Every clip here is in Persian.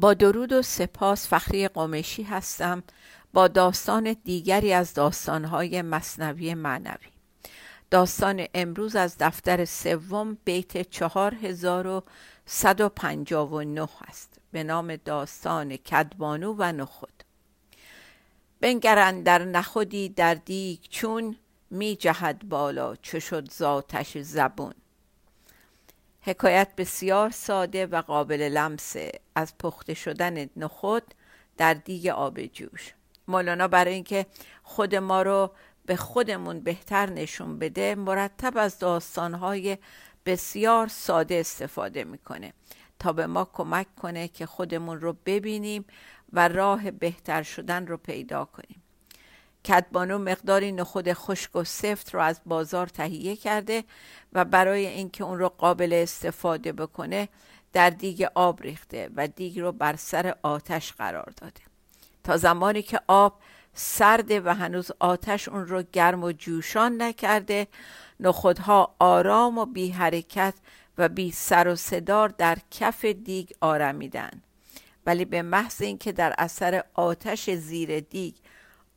با درود و سپاس فخری قمشی هستم با داستان دیگری از داستانهای مصنوی معنوی. داستان امروز از دفتر سوم بیت چهار هزار و صد و پنجاب و نه است. به نام داستان کدبانو و نخود. بنگرن در نخودی در دیگ چون می جهد بالا چو شد ذاتش زبون. حکایت بسیار ساده و قابل لمسه از پخته شدن نخود در دیگ آب جوش. مولانا برای اینکه خود ما رو به خودمون بهتر نشون بده مرتب از داستانهای بسیار ساده استفاده می‌کنه تا به ما کمک کنه که خودمون رو ببینیم و راه بهتر شدن رو پیدا کنیم. کدبانو مقداری نخود خشک و سفت رو از بازار تهیه کرده و برای اینکه اون رو قابل استفاده بکنه در دیگ آب ریخته و دیگ رو بر سر آتش قرار داده. تا زمانی که آب سرده و هنوز آتش اون رو گرم و جوشان نکرده نخودها آرام و بی حرکت و بی سر و صدار در کف دیگ آرمیدن. ولی به محض اینکه در اثر آتش زیر دیگ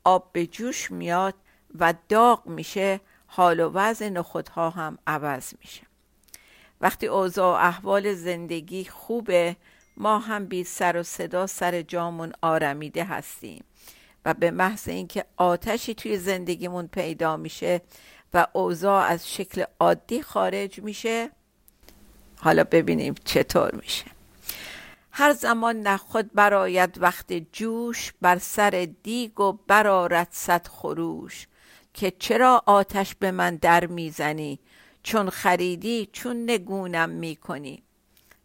آب به جوش میاد و داغ میشه حال و وضع نخودها هم عوض میشه. وقتی اوضاع و احوال زندگی خوبه ما هم بی سر و صدا سر جامون آرمیده هستیم و به محض اینکه آتشی توی زندگیمون پیدا میشه و اوضاع از شکل عادی خارج میشه حالا ببینیم چطور میشه. هر زمان نخود براید وقت جوش بر سر دیگ و برارد صد خروش. که چرا آتش به من در می‌زنی؟ چون خریدی چون نگونم می‌کنی.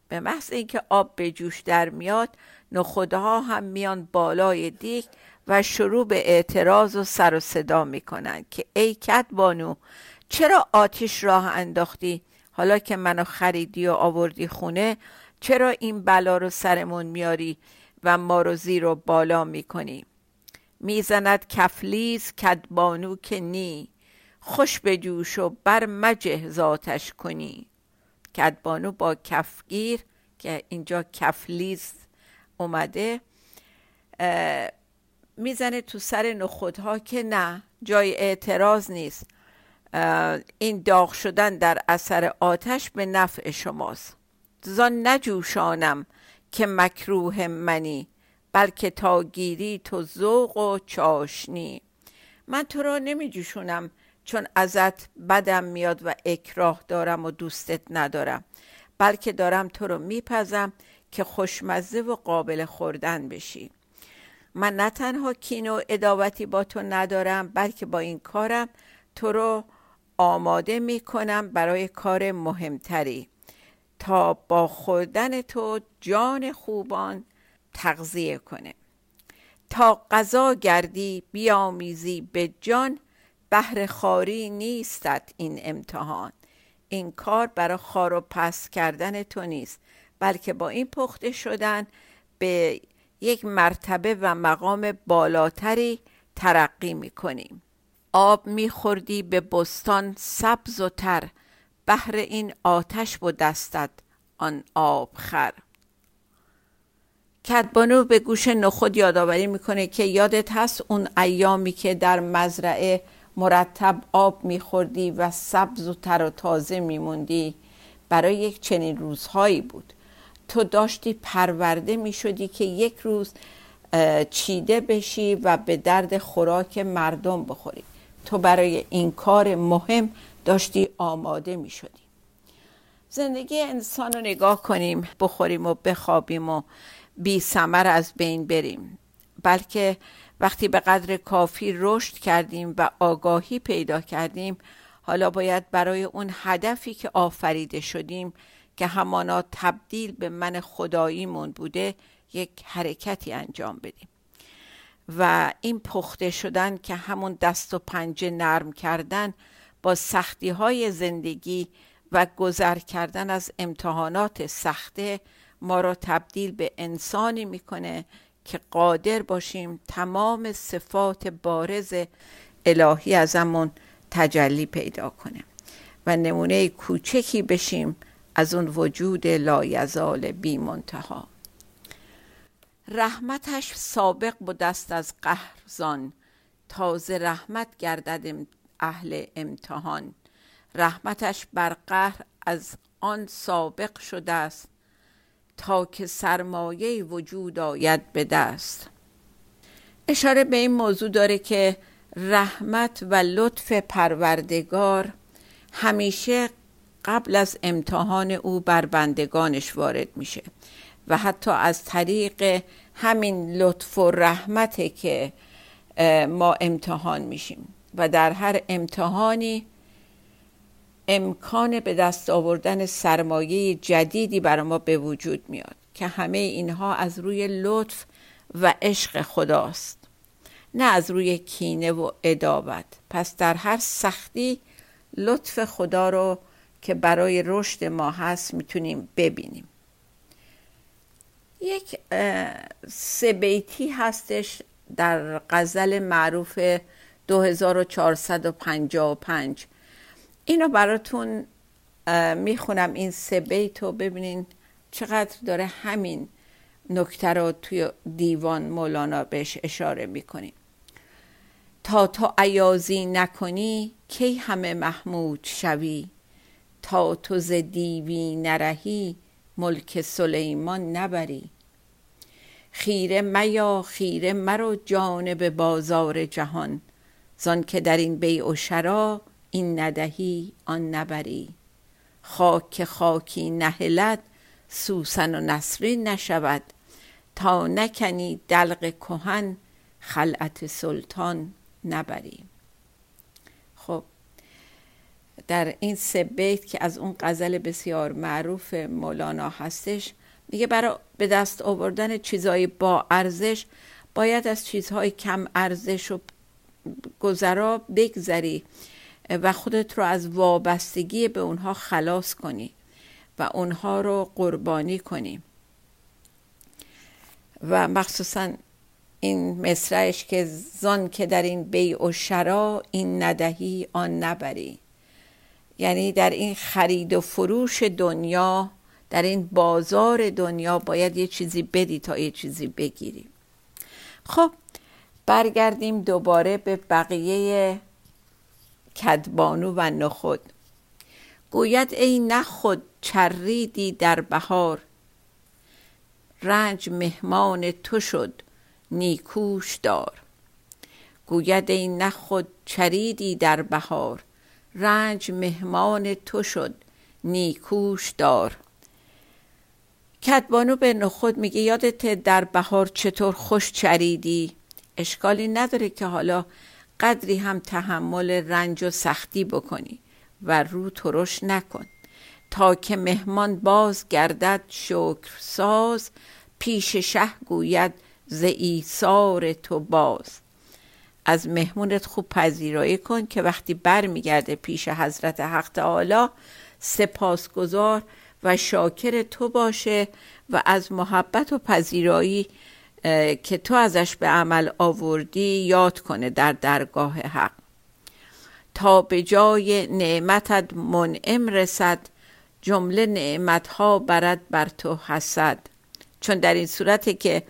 به محض اینکه آب به جوش در میاد نخودها هم میان بالای دیگ و شروع به اعتراض و سر و صدا می‌کنن که ای کت بانو چرا آتش راه انداختی؟ حالا که منو خریدی و آوردی خونه چرا این بلا رو سرمون میاری و ما رو زیر و بالا می‌کنی؟ می‌زند کفلیز کدبانو که نی. خوش جوش و بر مجه ذاتش کنی. کدبانو با کفگیر که اینجا کفلیز اومده می‌زنه تو سر نخودها که نه جای اعتراض نیست. این داغ شدن در اثر آتش به نفع شماست. زان نجوشانم که مکروه منی بلکه تا گیری تو ذوق و چاشنی. من تو را نمی جوشونم چون ازت بدم میاد و اکراه دارم و دوستت ندارم. بلکه دارم تو رو میپزم که خوشمزه و قابل خوردن بشی. من نه تنها کین و اداوتی با تو ندارم بلکه با این کارم تو رو آماده می‌کنم برای کار مهمتری. تا با خوردن تو جان خوبان تغذیه کنه. تا غذا گردی بیامیزی به جان بهر خاری نیستت این امتحان. این کار برای خار و پس کردن تو نیست بلکه با این پخته شدن به یک مرتبه و مقام بالاتری ترقی می‌کنیم آب میخوردی به بستان سبز و تر. بهر این آتش و دستت آن آب خر. کدبانو به گوش نخود یادآوری می‌کنه که یادت هست اون ایامی که در مزرعه مرتب آب میخوردی و سبز و تر و تازه میموندی. برای یک چنین روزهایی بود. تو داشتی پرورده می‌شدی که یک روز چیده بشی و به درد خوراک مردم بخوری. تو برای این کار مهم داشتی آماده می شدی زندگی انسان رو نگاه کنیم بخوریم و بخوابیم و بی سمر از بین بریم. بلکه وقتی به قدر کافی رشد کردیم و آگاهی پیدا کردیم حالا باید برای اون هدفی که آفریده شدیم که همانا تبدیل به من خداییمون بوده یک حرکتی انجام بدیم. و این پخته شدن که همون دست و پنجه نرم کردن با سختی های زندگی و گذر کردن از امتحانات سخته ما را تبدیل به انسانی می‌کنه که قادر باشیم تمام صفات بارز الهی ازمون تجلی پیدا کنه و نمونه کوچکی بشیم از اون وجود لایزال بی منتها. رحمتش سابق بود دست از قهرزان. تازه رحمت گردد اهل امتحان. رحمتش بر قهر از آن سابق شده است تا که سرمایه وجود آید به دست. اشاره به این موضوع داره که رحمت و لطف پروردگار همیشه قبل از امتحان او بر بندگانش وارد میشه و حتی از طریق همین لطف و رحمته که ما امتحان میشیم. و در هر امتحانی امکان به دست آوردن سرمایه جدیدی برای ما به وجود میاد که همه اینها از روی لطف و عشق خداست نه از روی کینه و ادابت پس در هر سختی لطف خدا رو که برای رشد ما هست می‌تونیم ببینیم. یک سه بیتی هستش در غزل معروف 2455 اینو براتون می‌خونم. این سه بیت رو ببینین چقدر داره همین نکته رو توی دیوان مولانا بهش اشاره می‌کنیم تا تو عیازی نکنی کی همه محمود شوی؟ تا تو ز دیوی نرهی ملک سلیمان نبری. خیره میا خیره مرو جانب بازار جهان. زان که در این بیع و شرا این ندهی آن نبری. خاک خاکی نهلد سوسن و نسرین نشود. تا نکنی دلق کهن خلعت سلطان نبری. خب در این سه بیت که از اون غزل بسیار معروف مولانا هستش میگه برای به دست آوردن چیزهای با ارزش باید از چیزهای کم ارزش و گذرا بگذری و خودت رو از وابستگی به اونها خلاص کنی و اونها رو قربانی کنی. و مخصوصا این مصرعش که زان که در این بیع و شرا این ندهی آن نبری. یعنی در این خرید و فروش دنیا در این بازار دنیا باید یه چیزی بدی تا یه چیزی بگیری. خب برگردیم دوباره به بقیه کدبانو و نخود. گوید ای نخود چریدی در بهار. رنج مهمان تو شد نیکوش دار. گوید ای نخود چریدی در بهار. رنج مهمان تو شد نیکوش دار. کدبانو به نخود میگه یادت در بهار چطور خوش چریدی؟ اشکالی نداره که حالا قدری هم تحمل رنج و سختی بکنی و رو ترش نکن. تا که مهمان باز گردد شکر ساز پیش شه گوید ز ایثار تو باز. از مهمونت خوب پذیرایی کن که وقتی بر میگرده پیش حضرت حق تعالی سپاسگزار و شاکر تو باشه و از محبت و پذیرایی که تو ازش به عمل آوردی یاد کنه در درگاه حق. تا به جای نعمتت منعم رسد جمله نعمتها برد بر تو حسد. چون در این صورت که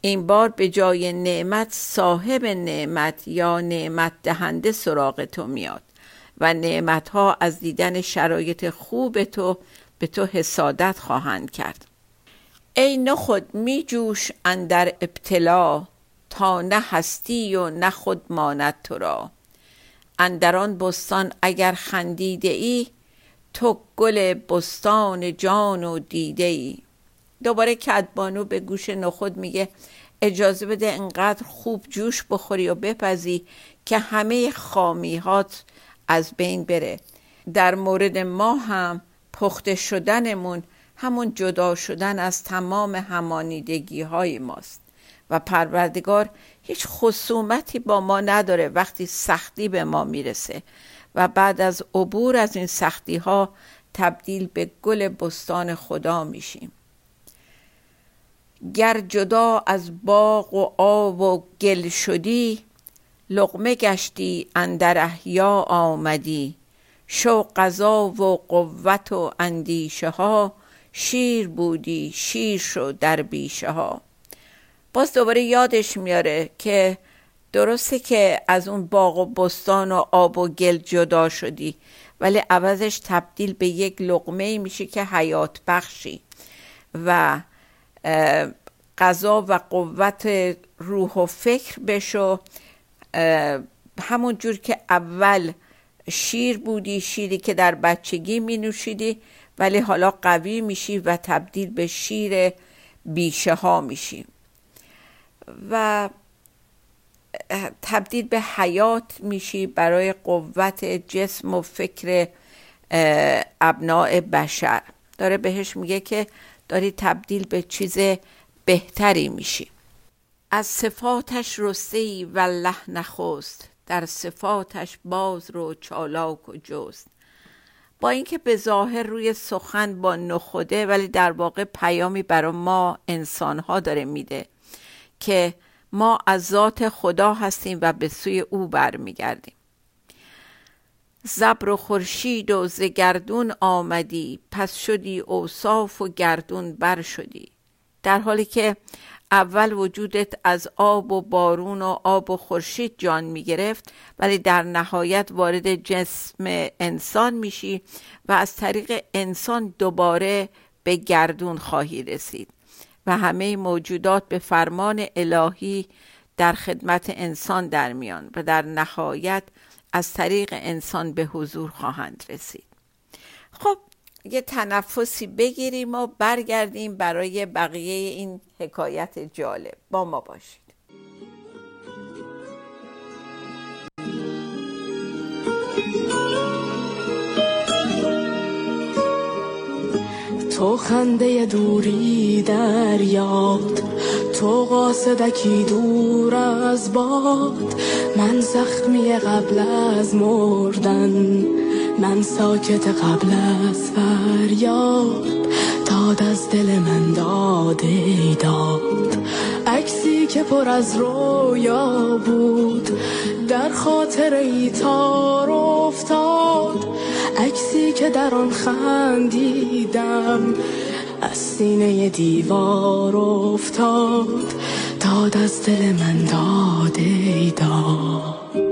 این بار به جای نعمت صاحب نعمت یا نعمت دهنده سراغ تو میاد و نعمتها از دیدن شرایط خوب تو به تو حسادت خواهند کرد. ای نخود می جوش اندر ابتلا تا نه هستی و نه خود ماند تو را. اندران بستان اگر خندیده ای تو گل بستان جان و دیده ای. دوباره کدبانو به گوش نخود میگه اجازه بده انقدر خوب جوش بخوری و بپزی که همه خامیهات از بین بره. در مورد ما هم پخته شدنمون همون جدا شدن از تمام همانیدگی های ماست. و پروردگار هیچ خصومتی با ما نداره وقتی سختی به ما می‌رسه. و بعد از عبور از این سختی ها تبدیل به گل بستان خدا میشیم. گر جدا از باغ و آب و گل شدی لقمه گشتی اندر احیا آمدی. شو قضا و قوت و اندیشه ها شیر بودی شیر شو در بیشه ها. باز دوباره یادش میاره که درسته که از اون باغ و بستان و آب و گل جدا شدی ولی عوضش تبدیل به یک لقمه میشه که حیات بخشی. و قضا و قوت روح و فکر بشو. همون جور که اول شیر بودی شیری که در بچگی می نوشیدی. ولی حالا قوی میشی و تبدیل به شیر بیشه ها میشی. و تبدیل به حیات میشی برای قوت جسم و فکر ابناع بشر. داره بهش میگه که داری تبدیل به چیز بهتری میشی. از صفاتش رسته ای والله نخست در صفاتش باز رو چالاک و جست. با اینکه به ظاهر روی سخن با نخوده ولی در واقع پیامی برای ما انسان ها داره میده که ما از ذات خدا هستیم و به سوی او برمیگردیم. زبر و خورشید و زگردون آمدی پس شدی اوصاف و گردون بر شدی. در حالی که اول وجودت از آب و بارون و آب و خورشید جان می گرفت ولی در نهایت وارد جسم انسان میشی و از طریق انسان دوباره به گردون خواهی رسید و همه موجودات به فرمان الهی در خدمت انسان در میان و در نهایت از طریق انسان به حضور خواهند رسید. خب یه تنفسی بگیریم و برگردیم برای بقیه این حکایت جالب. با ما باشید. تو خنده دوری در یاد تو قاصدکی دور از باد. من زخمی قبل از مردن من ساکت قبل از فریاد داد از دل من داده داد. عکسی که پر از رویا بود در خاطر ای تار افتاد. عکسی که در آن خندیدم از سینه دیوار افتاد. داد از دل من داده داد.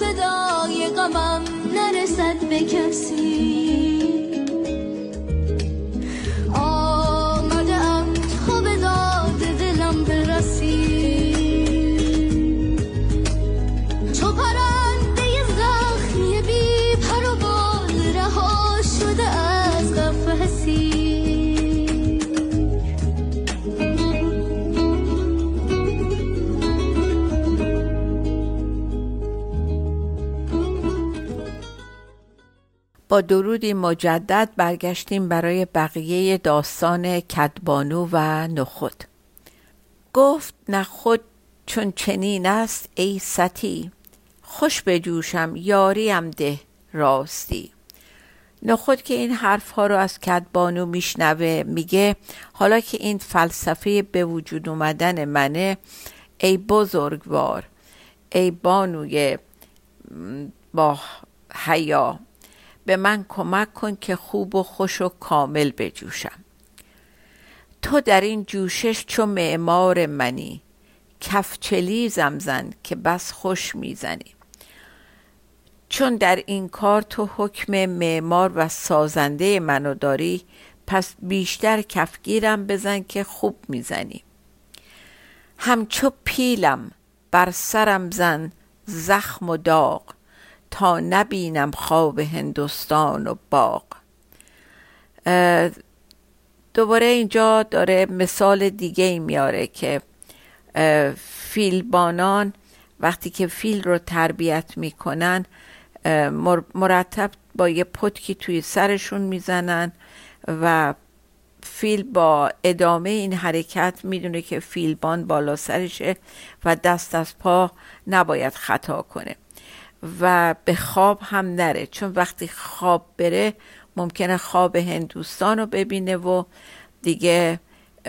صدای غمم نرسد به کسی. درودی مجدد برگشتیم برای بقیه داستان کدبانو و نخود. گفت نخود چون چنین است ای ستی خوش بجوشم یاریم ده راستی. نخود که این حرف ها رو از کدبانو میشنوه میگه حالا که این فلسفه به وجود اومدن منه ای بزرگوار ای بانوی با حیا به من کمک کن که خوب و خوش و کامل بجوشم. تو در این جوشش چو معمار منی. کفچلی زمزن که بس خوش می‌زنی. چون در این کار تو حکم معمار و سازنده منو داری پس بیشتر کفگیرم بزن که خوب می‌زنی. همچو پیلم بر سرم زن زخم و داغ. تا نبینم خواب هندوستان و باغ. دوباره اینجا داره مثال دیگه ای میاره که فیلبانان وقتی که فیل رو تربیت می‌کنن مرتب با یه پتکی توی سرشون می‌زنن و فیل با ادامه این حرکت می‌دونه که فیلبان بالا سرشه و دست از پا نباید خطا کنه. و به خواب هم نره. چون وقتی خواب بره ممکنه خواب هندوستان رو ببینه و دیگه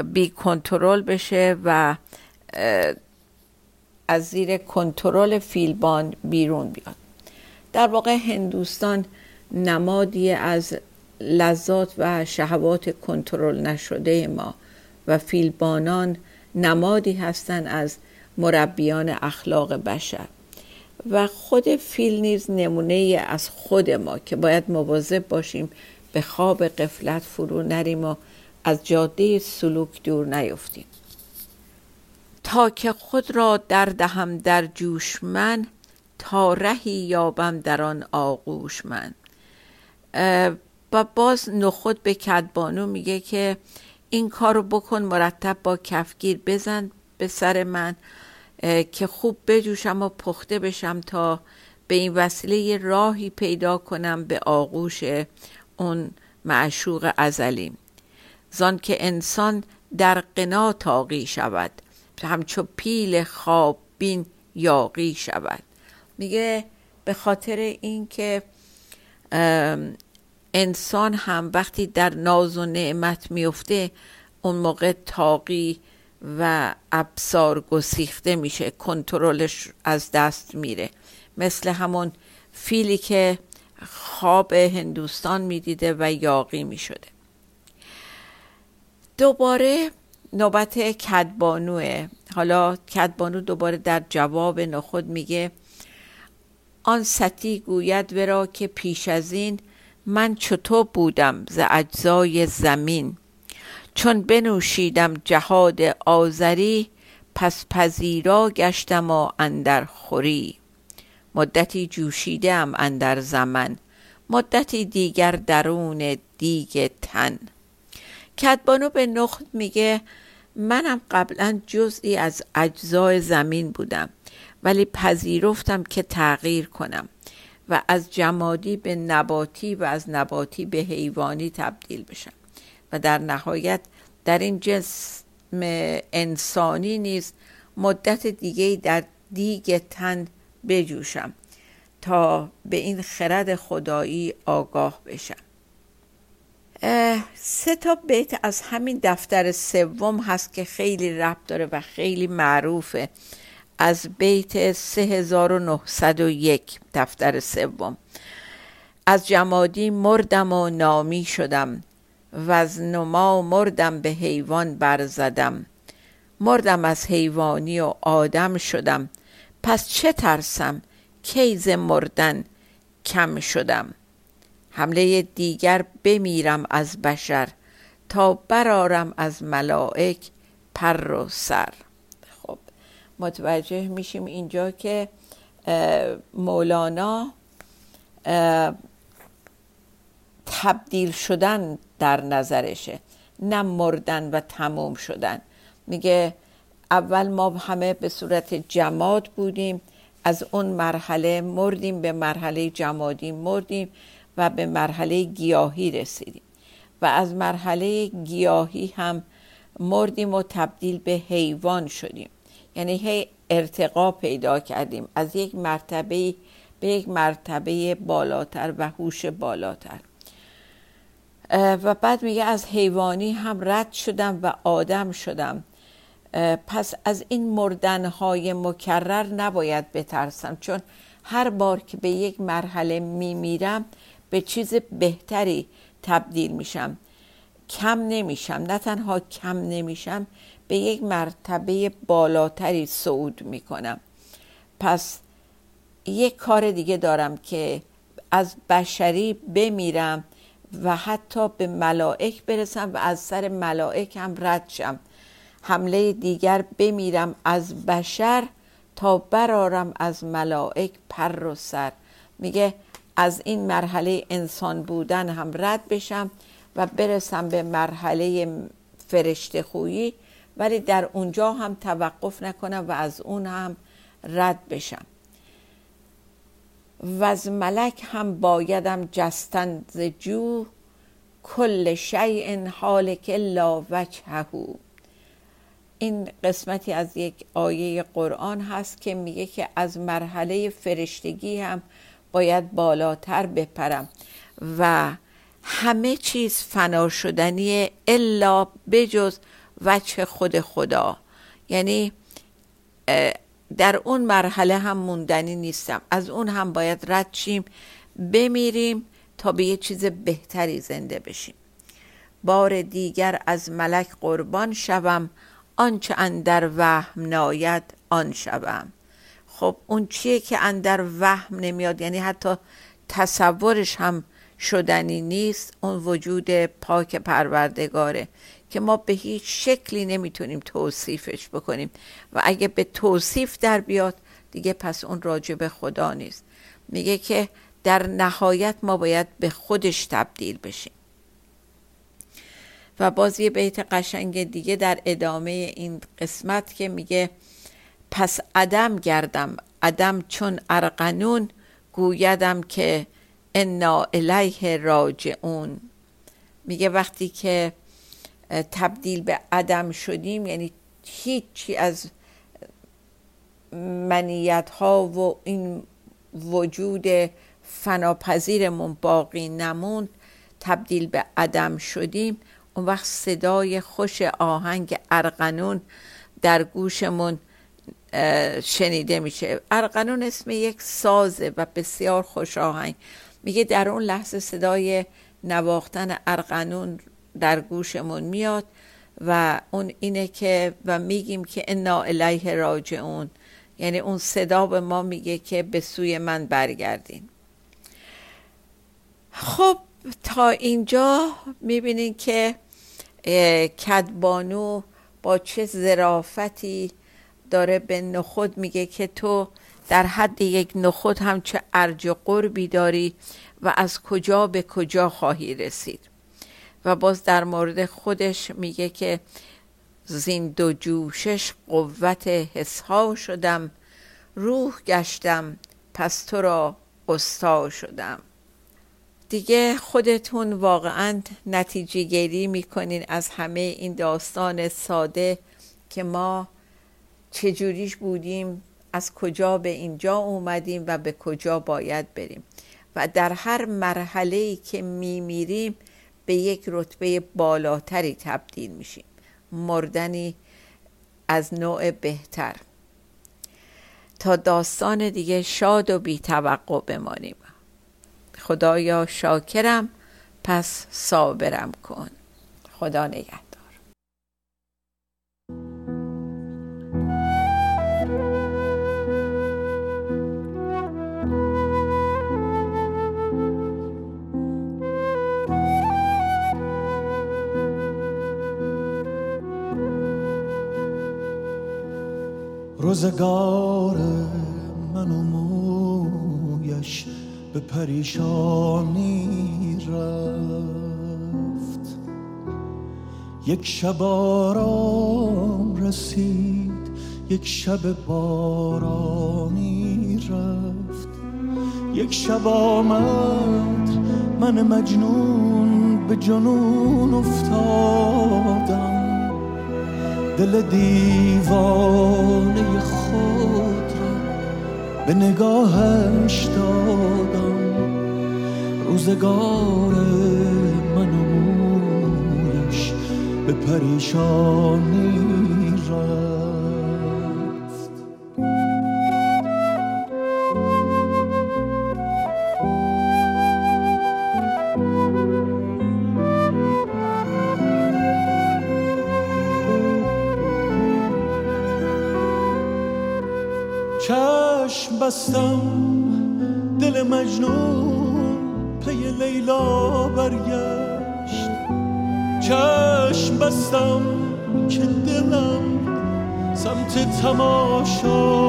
بی کنترل بشه و از زیر کنترل فیلبان بیرون بیاد. در واقع هندوستان نمادی از لذات و شهوات کنترل نشده ما و فیلبانان نمادی هستند از مربیان اخلاق بشر. و خود فیل نیز نمونه از خود ما که باید مواظب باشیم به خواب قفلت فرو نریم و از جاده سلوک دور نیفتیم. تا که خود را در دهم در جوش من تا رهی یابم در آن آغوش من. و باز نخود به کدبانو میگه که این کارو بکن مرتب با کفگیر بزن به سر من. که خوب بجوشم و پخته بشم تا به این وسیله راهی پیدا کنم به آغوش اون معشوق ازلیم زان که انسان در قنا تاقی شود. همچو پیل خواب بین یاقی شود. میگه به خاطر اینکه انسان هم وقتی در ناز و نعمت میفته اون موقع تاقی و ابسار گسیخته میشه کنترلش از دست میره. مثل همون فیلی که خواب هندوستان می‌دیده و یاقی می‌شده. دوباره نوبت کدبانوه. حالا کدبانو دوباره در جواب نخود میگه آن ستی گوید ورا که پیش از این من چطور بودم ز اجزای زمین؟ چون بنوشیدم جهاد آذری پس پذیرا گشتم و اندر خوری. مدتی جوشیدم اندر زمن مدتی دیگر درون دیگ تن. کدبانو به نخت میگه منم قبلا جزئی از اجزای زمین بودم ولی پذیرفتم که تغییر کنم و از جمادی به نباتی و از نباتی به حیوانی تبدیل بشم. در نهایت در این جسم انسانی نیز مدت دیگه در دیگ تن بجوشم تا به این خرد خدایی آگاه بشم. سه تا بیت از همین دفتر سوم هست که خیلی ربط داره و خیلی معروفه. از بیت 3901 دفتر سوم. از جمادی مردم و نامی شدم. و از نما مردم به حیوان برزدم مردم از حیوانی و آدم شدم. پس چه ترسم؟ کیز مردن کم شدم. حمله دیگر بمیرم از بشر تا برارم از ملائک پر و سر. خب متوجه میشیم اینجا که مولانا تبدیل شدن در نظرشه نه مردن و تموم شدن. میگه اول ما همه به صورت جماد بودیم از اون مرحله مردیم به مرحله جمادی مردیم و به مرحله گیاهی رسیدیم. و از مرحله گیاهی هم مردیم و تبدیل به حیوان شدیم. یعنی هی ارتقا پیدا کردیم. از یک مرتبه به یک مرتبه بالاتر و هوش بالاتر. و بعد میگه از حیوانی هم رد شدم و آدم شدم. پس از این مردنهای مکرر نباید بترسم چون هر بار که به یک مرحله میمیرم به چیز بهتری تبدیل میشم. کم نمیشم نه تنها کم نمیشم به یک مرتبه بالاتری صعود می‌کنم. پس یک کار دیگه دارم که از بشری بمیرم و حتی به ملائک برسم و از سر ملائک هم رد شم. حمله دیگر بمیرم از بشر تا برارم از ملائک پر و سر. میگه از این مرحله انسان بودن هم رد بشم و برسم به مرحله فرشته خویی ولی در اونجا هم توقف نکنم و از اون هم رد بشم. و از ملک هم بایدم جستن ز جو کل شیء حالک لا وجهه. این قسمتی از یک آیه قرآن هست که میگه که از مرحله فرشتگی هم باید بالاتر بپرم و همه چیز فنا شدنی الا بجز وجه خود خدا. یعنی در اون مرحله هم موندنی نیستم. از اون هم باید رد شیم بمیریم تا به یه چیز بهتری زنده بشیم. بار دیگر از ملک قربان شوم آنچه اندر وهم ناید آن شوم. خب اون چیه که اندر وهم نمیاد؟ یعنی حتی تصورش هم شدنی نیست. اون وجود پاک پروردگاره. که ما به هیچ شکلی نمی‌تونیم توصیفش بکنیم. و اگه به توصیف در بیاد دیگه پس اون راجع به خدا نیست. میگه که در نهایت ما باید به خودش تبدیل بشیم. و باز یه بیت قشنگ دیگه در ادامه این قسمت که میگه پس عدم گردم عدم چون ارقنون گویدم که انا الیه راجعون. میگه وقتی که تبدیل به عدم شدیم. یعنی هیچی از منیت ها و این وجود فناپذیرمون باقی نموند. تبدیل به عدم شدیم. اون وقت صدای خوش آهنگ ارقنون در گوشمون شنیده میشه. ارقنون اسم یک سازه و بسیار خوش آهنگ. میگه در اون لحظه صدای نواختن ارقنون در گوشمون میاد و اون اینه که و میگیم که انا الیه راجعون یعنی اون صدا به ما میگه که به سوی من برگردین. خب تا اینجا می‌بینین که کدبانو با چه زرافتی داره به نخود میگه که تو در حد یک نخود هم چه ارج و قربی داری و از کجا به کجا خواهی رسید. و باز در مورد خودش میگه که زین دو جوشش قوت حسها شدم روح گشتم پس تو را استا شدم. دیگه خودتون واقعا نتیجه گیری می‌کنین از همه این داستان ساده که ما چجوریش بودیم از کجا به اینجا اومدیم و به کجا باید بریم. و در هر مرحله که میمیریم به یک رتبه بالاتری تبدیل میشیم. مردنی از نوع بهتر. تا داستان دیگه شاد و بی توقع بمانیم. خدایا شاکرم پس صابرم کن. خدا نگهدار. روزگار من و مویش به پریشانی رفت. یک شب آرام رسید یک شب بارانی رفت. یک شب آمد من مجنون به جنون افتادم. دل دیوانه خود را به نگاهش دادم. روزگار من و مویش به پریشانی بستم دل مجنون پی لیلا برگشت. چشم بستم که دلم سمت تماشا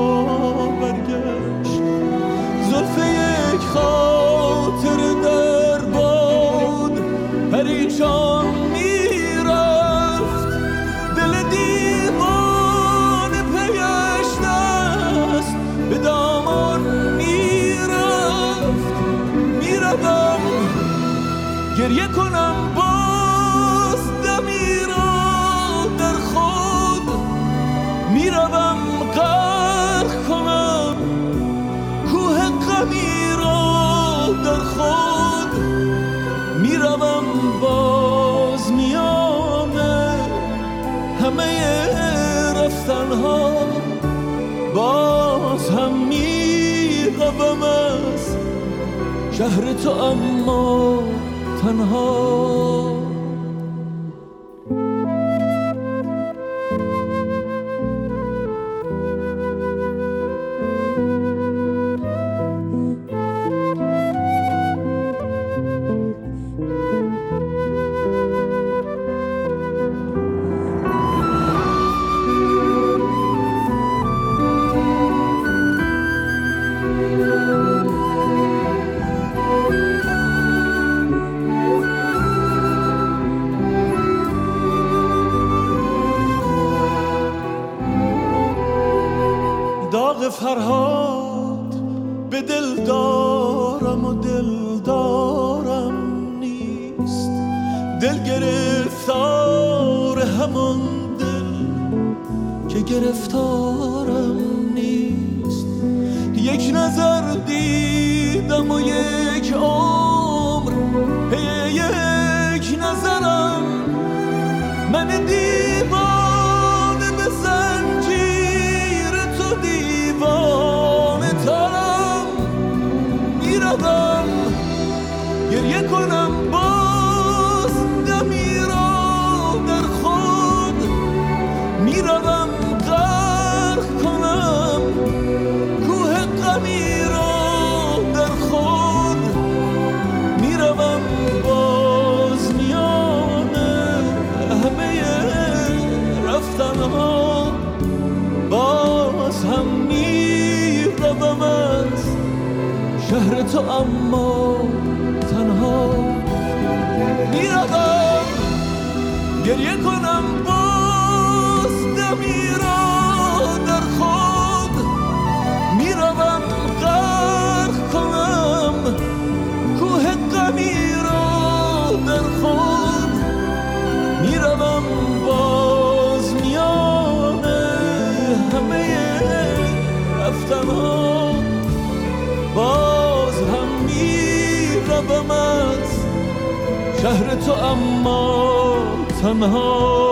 اما تنها فرهاد به دل دارم و دل دارم نیست. دل گرفتار همان دل که گرفتارم نیست. یک نظر دیدم و یک عمر یک نظرم. من دیوانه گریه کنم باز دمی را در خود می‌روم غرق کنم. کوه غمی را در خود می‌روم باز میانه همه رفتنها. باز هم می‌روم از شهر تو اما تو اما تنها